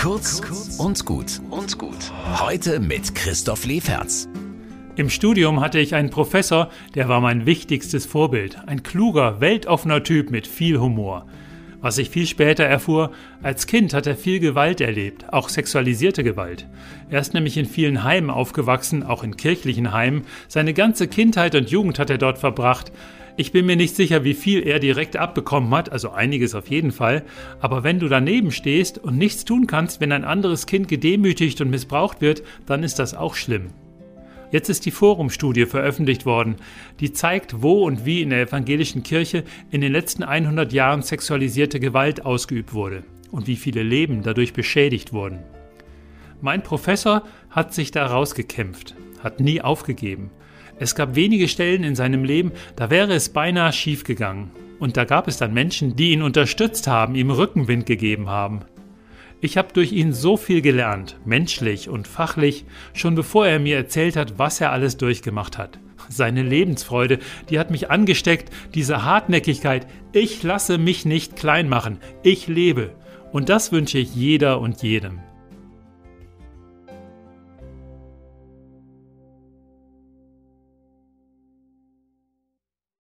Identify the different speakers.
Speaker 1: Kurz und gut und gut. Heute mit Christoph Leferz.
Speaker 2: Im Studium hatte ich einen Professor, der war mein wichtigstes Vorbild. Ein kluger, weltoffener Typ mit viel Humor. Was ich viel später erfuhr, als Kind hat er viel Gewalt erlebt, auch sexualisierte Gewalt. Er ist nämlich in vielen Heimen aufgewachsen, auch in kirchlichen Heimen. Seine ganze Kindheit und Jugend hat er dort verbracht. Ich bin mir nicht sicher, wie viel er direkt abbekommen hat, also einiges auf jeden Fall, aber wenn du daneben stehst und nichts tun kannst, wenn ein anderes Kind gedemütigt und missbraucht wird, dann ist das auch schlimm. Jetzt ist die Forumstudie veröffentlicht worden, die zeigt, wo und wie in der evangelischen Kirche in den letzten 100 Jahren sexualisierte Gewalt ausgeübt wurde und wie viele Leben dadurch beschädigt wurden. Mein Professor hat sich da rausgekämpft, hat nie aufgegeben. Es gab wenige Stellen in seinem Leben, da wäre es beinahe schiefgegangen. Und da gab es dann Menschen, die ihn unterstützt haben, ihm Rückenwind gegeben haben. Ich habe durch ihn so viel gelernt, menschlich und fachlich, schon bevor er mir erzählt hat, was er alles durchgemacht hat. Seine Lebensfreude, die hat mich angesteckt, diese Hartnäckigkeit, ich lasse mich nicht klein machen, ich lebe. Und das wünsche ich jeder und jedem.